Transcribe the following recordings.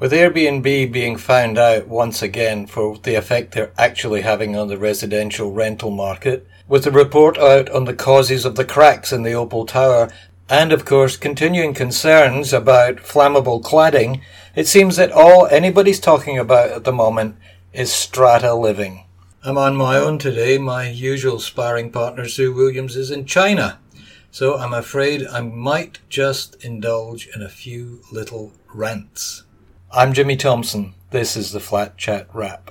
With Airbnb being found out once again for the effect they're actually having on the residential rental market, with the report out on the causes of the cracks in the Opal Tower, and of course continuing concerns about flammable cladding, it seems that all anybody's talking about at the moment is strata living. I'm on my own today. My usual sparring partner, Sue Williams, is in China. So I'm afraid I might just indulge in a few little rants. I'm Jimmy Thomson. This is the Flat Chat Wrap.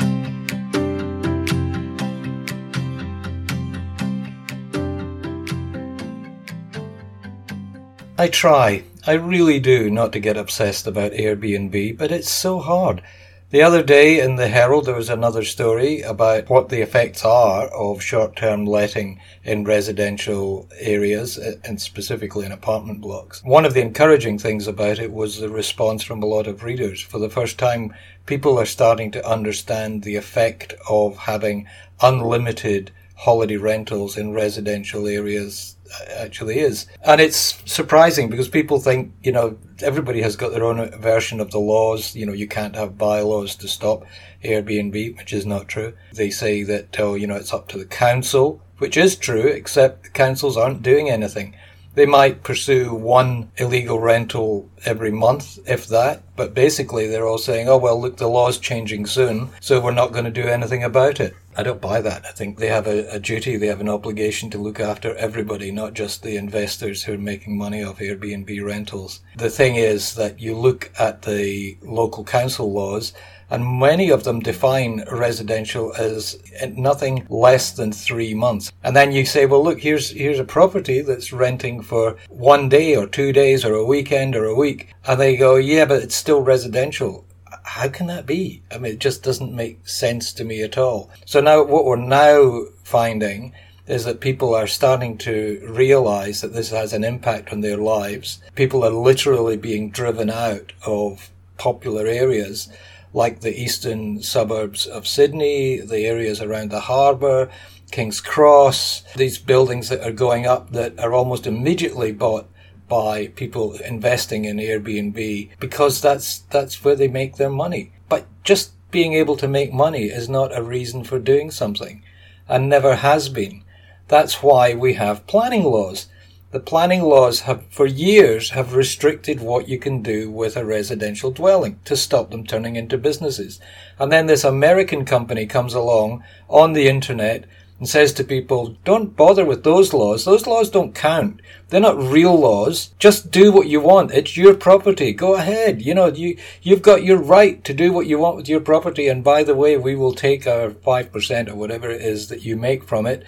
I try, I really do, not to get obsessed about Airbnb, but it's so hard. The other day in the Herald, there was another story about what the effects are of short-term letting in residential areas and specifically in apartment blocks. One of the encouraging things about it was the response from a lot of readers. For the first time, people are starting to understand the effect of having unlimited holiday rentals in residential areas uh, actually is. And it's surprising because people think, you know, everybody has got their own version of the laws. You know, you can't have bylaws to stop Airbnb, which is not true. They say that, oh, you know, it's up to the council, which is true, except the councils aren't doing anything. They might pursue one illegal rental every month, if that, but basically they're all saying, oh, well, look, the law's changing soon, so we're not going to do anything about it. I don't buy that. I think they have a, a, duty, they have an obligation to look after everybody, not just the investors who are making money off Airbnb rentals. The thing is that you look at the local council laws and many of them define residential as nothing less than three months. And then you say, well, look, here's, here's a property that's renting for one day or two days or a weekend or a week. And they go, yeah, but it's still residential how can that be? I mean, it just doesn't make sense to me at all. So now what we're now finding is that people are starting to realize that this has an impact on their lives. People are literally being driven out of popular areas like the eastern suburbs of Sydney, the areas around the harbour, King's Cross, these buildings that are going up that are almost immediately bought by people investing in Airbnb because that's that's where they make their money. But just being able to make money is not a reason for doing something and never has been. That's why we have planning laws. The planning laws have, for years, have restricted what you can do with a residential dwelling to stop them turning into businesses. And then this American company comes along on the internet and says to people, don't bother with those laws. Those laws don't count. They're not real laws. Just do what you want. It's your property. Go ahead. You know, you, you've got your right to do what you want with your property. And by the way, we will take our 5% or whatever it is that you make from it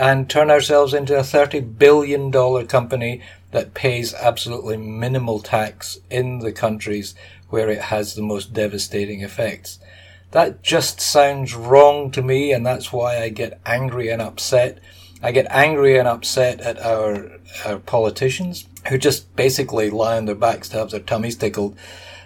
and turn ourselves into a $30 billion company that pays absolutely minimal tax in the countries where it has the most devastating effects. That just sounds wrong to me, and that's why I get angry and upset. I get angry and upset at our, our politicians who just basically lie on their backs to have their tummies tickled.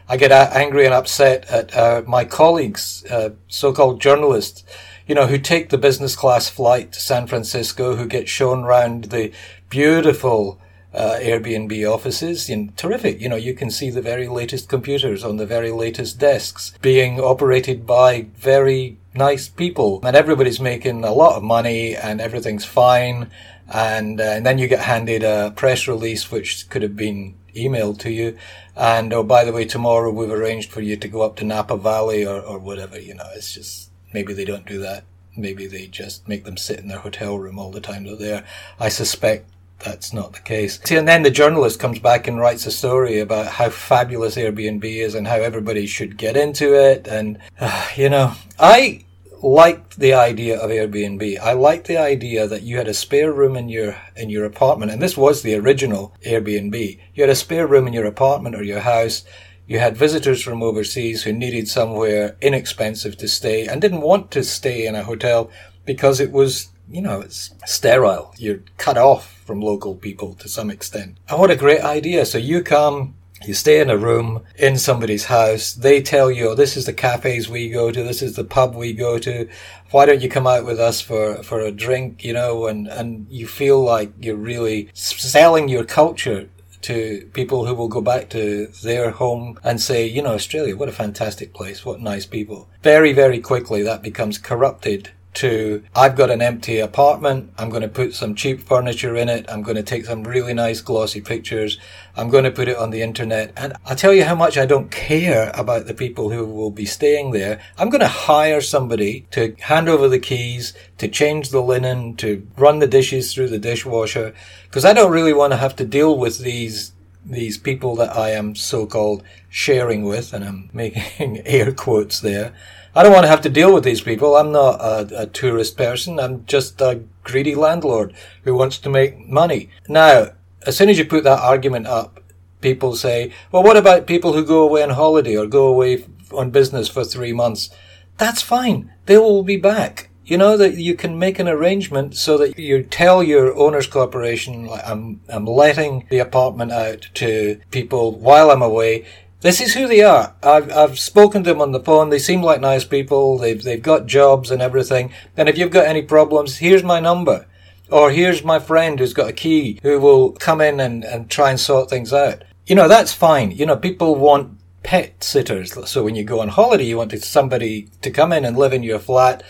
I get angry and upset at uh, my colleagues, uh, so-called journalists, you know, who take the business class flight to San Francisco, who get shown around the beautiful uh, Airbnb offices. And terrific. You know, you can see the very latest computers on the very latest desks being operated by very nice people and everybody's making a lot of money and everything's fine. And, uh, and then you get handed a press release which could have been emailed to you. And, oh, by the way, tomorrow we've arranged for you to go up to Napa Valley or, or whatever. You know, it's just, maybe they don't do that. Maybe they just make them sit in their hotel room all the time they're there. I suspect that's not the case. See, and then the journalist comes back and writes a story about how fabulous Airbnb is and how everybody should get into it. And, uh, you know, I liked the idea of Airbnb. I liked the idea that you had a spare room in your, in your apartment. And this was the original Airbnb. You had a spare room in your apartment or your house. You had visitors from overseas who needed somewhere inexpensive to stay and didn't want to stay in a hotel because it was you know, it's sterile. You're cut off from local people to some extent. And what a great idea. So you come, you stay in a room in somebody's house. They tell you, oh, this is the cafes we go to. This is the pub we go to. Why don't you come out with us for, for a drink, you know, and, and you feel like you're really selling your culture to people who will go back to their home and say, you know, Australia, what a fantastic place, what nice people. Very, very quickly that becomes corrupted to I've got an empty apartment, I'm going to put some cheap furniture in it, I'm going to take some really nice glossy pictures, I'm going to put it on the internet, and I'll tell you how much I don't care about the people who will be staying there. I'm going to hire somebody to hand over the keys, to change the linen, to run the dishes through the dishwasher, because I don't really want to have to deal with these these people that I am so-called sharing with, and I'm making air quotes there. I don't want to have to deal with these people. I'm not a, a, tourist person. I'm just a greedy landlord who wants to make money. Now, as soon as you put that argument up, people say, well, what about people who go away on holiday or go away on business for three months? That's fine. They will be back. You know that you can make an arrangement so that you tell your owners corporation, I'm, I'm letting the apartment out to people while I'm away this is who they are. I've, I've spoken to them on the phone. They seem like nice people. They've, they've got jobs and everything. And if you've got any problems, here's my number. Or here's my friend who's got a key who will come in and, and try and sort things out. You know, that's fine. You know, people want pet sitters. So when you go on holiday, you want somebody to come in and live in your flat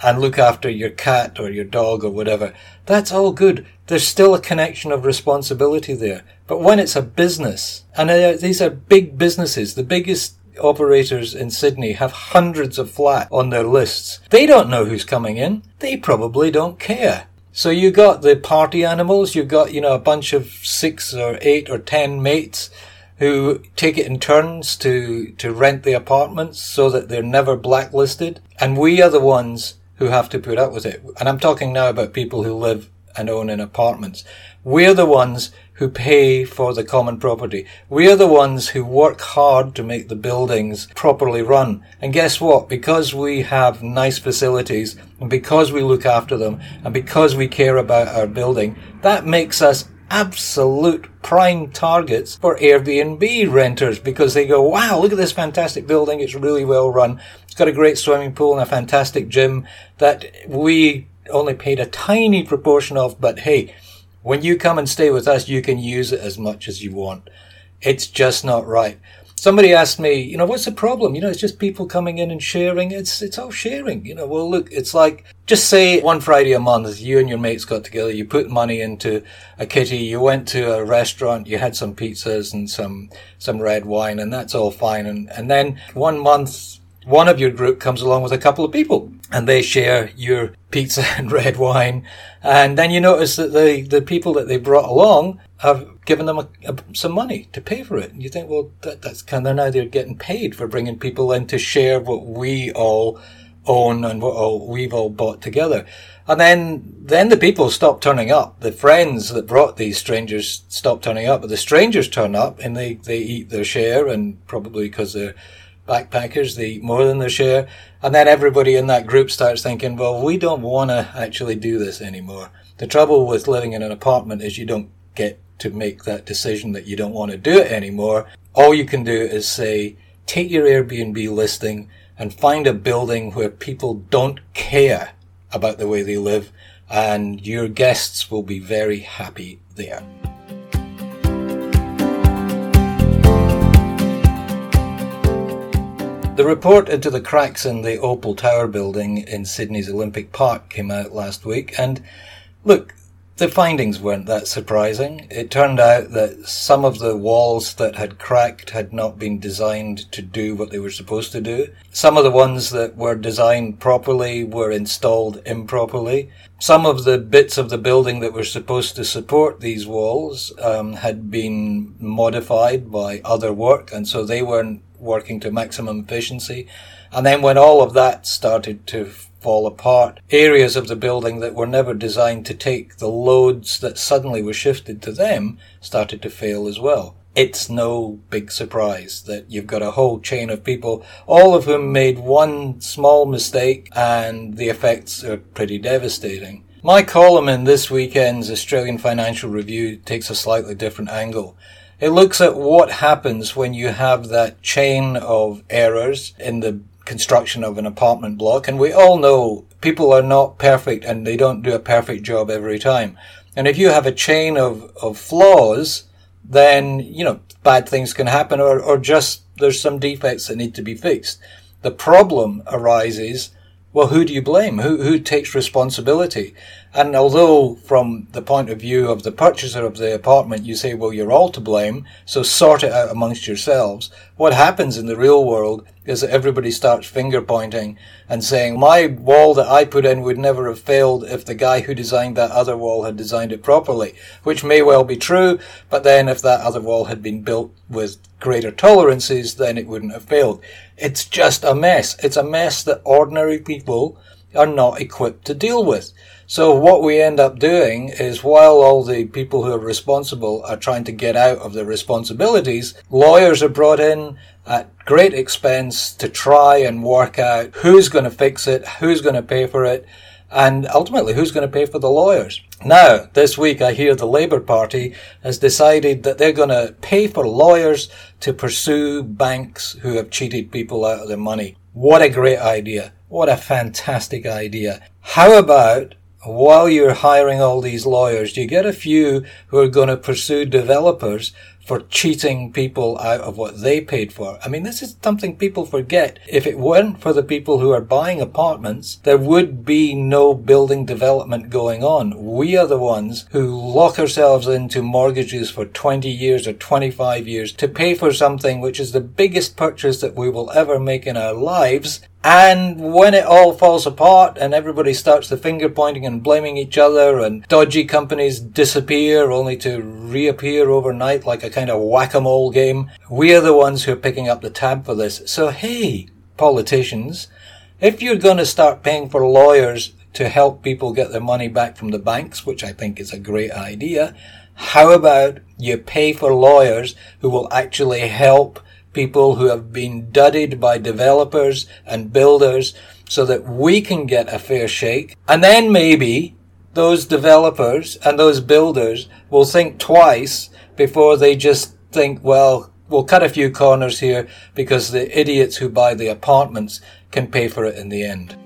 and look after your cat or your dog or whatever. That's all good. There's still a connection of responsibility there. But when it's a business, and uh, these are big businesses, the biggest operators in Sydney have hundreds of flat on their lists. They don't know who's coming in. They probably don't care. So you got the party animals, you've got, you know, a bunch of six or eight or ten mates who take it in turns to, to rent the apartments so that they're never blacklisted. And we are the ones who have to put up with it. And I'm talking now about people who live and own in apartments. We're the ones who pay for the common property. We're the ones who work hard to make the buildings properly run. And guess what? Because we have nice facilities and because we look after them and because we care about our building, that makes us absolute prime targets for Airbnb renters because they go, wow, look at this fantastic building. It's really well run. It's got a great swimming pool and a fantastic gym that we only paid a tiny proportion of. But hey, when you come and stay with us, you can use it as much as you want. It's just not right somebody asked me, you know, what's the problem? You know, it's just people coming in and sharing. It's it's all sharing. You know, well, look, it's like just say one Friday a month, you and your mates got together, you put money into a kitty, you went to a restaurant, you had some pizzas and some some red wine, and that's all fine. And and then one month, one of your group comes along with a couple of people, and they share your pizza and red wine, and then you notice that the the people that they brought along have given them a, a, some money to pay for it. And you think, well, that, that's kind of now they're getting paid for bringing people in to share what we all own and what all we've all bought together. And then, then the people stop turning up. The friends that brought these strangers stop turning up, but the strangers turn up and they, they eat their share and probably because they're backpackers, they eat more than their share. And then everybody in that group starts thinking, well, we don't want to actually do this anymore. The trouble with living in an apartment is you don't get to make that decision that you don't want to do it anymore, all you can do is say, take your Airbnb listing and find a building where people don't care about the way they live and your guests will be very happy there. The report into the cracks in the Opal Tower building in Sydney's Olympic Park came out last week and look, the findings weren't that surprising. It turned out that some of the walls that had cracked had not been designed to do what they were supposed to do. Some of the ones that were designed properly were installed improperly. Some of the bits of the building that were supposed to support these walls um, had been modified by other work, and so they weren't working to maximum efficiency. And then when all of that started to fall apart. Areas of the building that were never designed to take the loads that suddenly were shifted to them started to fail as well. It's no big surprise that you've got a whole chain of people, all of whom made one small mistake and the effects are pretty devastating. My column in this weekend's Australian Financial Review takes a slightly different angle. It looks at what happens when you have that chain of errors in the construction of an apartment block. And we all know people are not perfect and they don't do a perfect job every time. And if you have a chain of, of flaws, then, you know, bad things can happen or, or just there's some defects that need to be fixed. The problem arises well, who do you blame? Who, who takes responsibility? And although from the point of view of the purchaser of the apartment, you say, well, you're all to blame, so sort it out amongst yourselves. What happens in the real world is that everybody starts finger pointing and saying, my wall that I put in would never have failed if the guy who designed that other wall had designed it properly, which may well be true, but then if that other wall had been built with greater tolerances, then it wouldn't have failed. It's just a mess. It's a mess that ordinary people are not equipped to deal with. So what we end up doing is while all the people who are responsible are trying to get out of their responsibilities, lawyers are brought in at great expense to try and work out who's going to fix it, who's going to pay for it, and ultimately who's going to pay for the lawyers. Now, this week I hear the Labor Party has decided that they're going to pay for lawyers to pursue banks who have cheated people out of their money. What a great idea. What a fantastic idea. How about while you're hiring all these lawyers, you get a few who are going to pursue developers for cheating people out of what they paid for. I mean, this is something people forget. If it weren't for the people who are buying apartments, there would be no building development going on. We are the ones who lock ourselves into mortgages for 20 years or 25 years to pay for something which is the biggest purchase that we will ever make in our lives and when it all falls apart and everybody starts the finger pointing and blaming each other and dodgy companies disappear only to reappear overnight like a kind of whack-a-mole game, we are the ones who are picking up the tab for this. So hey, politicians, if you're going to start paying for lawyers to help people get their money back from the banks, which I think is a great idea, how about you pay for lawyers who will actually help people who have been dudded by developers and builders so that we can get a fair shake. And then maybe those developers and those builders will think twice before they just think, well, we'll cut a few corners here because the idiots who buy the apartments can pay for it in the end.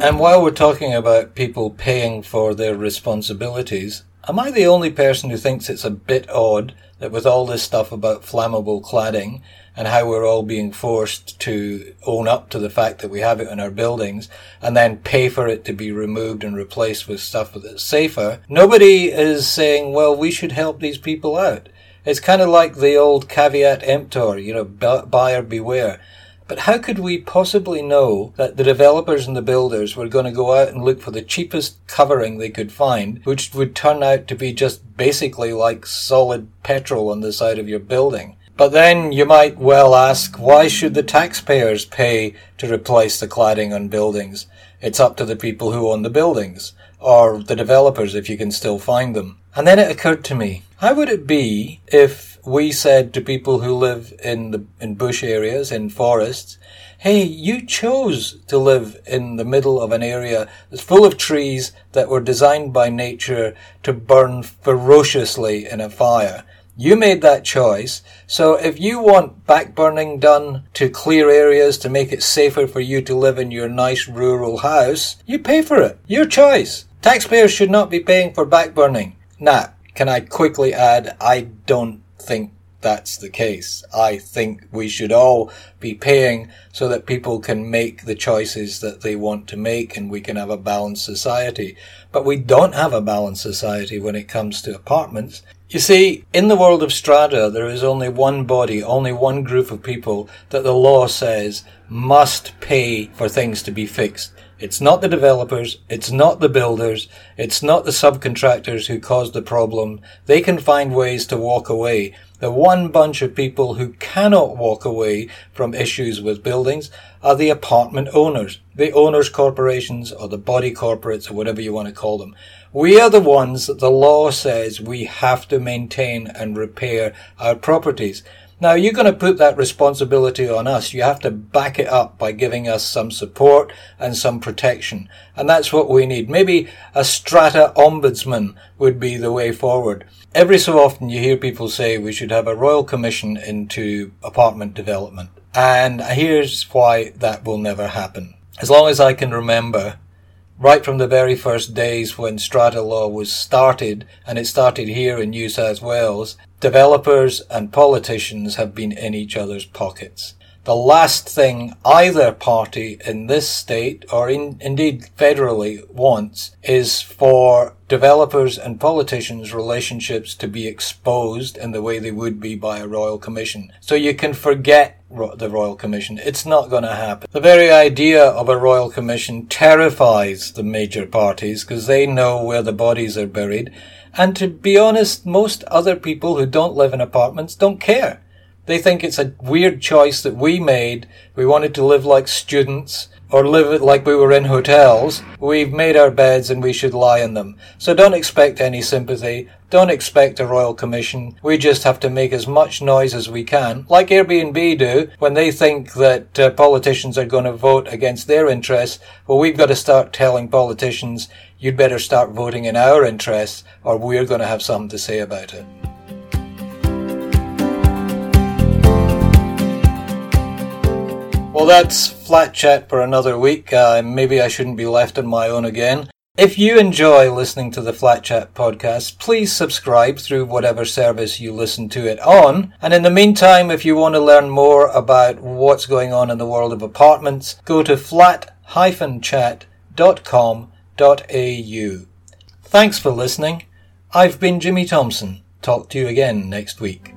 And while we're talking about people paying for their responsibilities, Am I the only person who thinks it's a bit odd that with all this stuff about flammable cladding and how we're all being forced to own up to the fact that we have it in our buildings and then pay for it to be removed and replaced with stuff that's safer, nobody is saying, well, we should help these people out. It's kind of like the old caveat emptor, you know, buyer beware. But how could we possibly know that the developers and the builders were going to go out and look for the cheapest covering they could find, which would turn out to be just basically like solid petrol on the side of your building? But then you might well ask, why should the taxpayers pay to replace the cladding on buildings? It's up to the people who own the buildings, or the developers if you can still find them. And then it occurred to me, how would it be if we said to people who live in the in bush areas, in forests, hey, you chose to live in the middle of an area that's full of trees that were designed by nature to burn ferociously in a fire. You made that choice. So if you want backburning done to clear areas to make it safer for you to live in your nice rural house, you pay for it. Your choice. Taxpayers should not be paying for backburning. Now, can I quickly add, I don't think that's the case. I think we should all be paying so that people can make the choices that they want to make and we can have a balanced society. But we don't have a balanced society when it comes to apartments. You see, in the world of strata, there is only one body, only one group of people that the law says must pay for things to be fixed. It's not the developers, it's not the builders, it's not the subcontractors who caused the problem. They can find ways to walk away. The one bunch of people who cannot walk away from issues with buildings are the apartment owners, the owners corporations or the body corporates or whatever you want to call them. We are the ones that the law says we have to maintain and repair our properties. Now you're going to put that responsibility on us. You have to back it up by giving us some support and some protection. And that's what we need. Maybe a strata ombudsman would be the way forward. Every so often you hear people say we should have a royal commission into apartment development. And here's why that will never happen. As long as I can remember, right from the very first days when strata law was started, and it started here in New South Wales, developers and politicians have been in each other's pockets. The last thing either party in this state, or in, indeed federally, wants is for developers and politicians' relationships to be exposed in the way they would be by a royal commission. So you can forget the royal commission. It's not going to happen. The very idea of a royal commission terrifies the major parties because they know where the bodies are buried. And to be honest, most other people who don't live in apartments don't care. They think it's a weird choice that we made. We wanted to live like students or live like we were in hotels. We've made our beds and we should lie in them. So don't expect any sympathy. Don't expect a royal commission. We just have to make as much noise as we can, like Airbnb do when they think that uh, politicians are going to vote against their interests. Well, we've got to start telling politicians, you'd better start voting in our interests or we're going to have something to say about it. Well, that's Flat Chat for another week. Uh, maybe I shouldn't be left on my own again. If you enjoy listening to the Flat Chat podcast, please subscribe through whatever service you listen to it on. And in the meantime, if you want to learn more about what's going on in the world of apartments, go to flat-chat.com.au. Thanks for listening. I've been Jimmy Thomson. Talk to you again next week.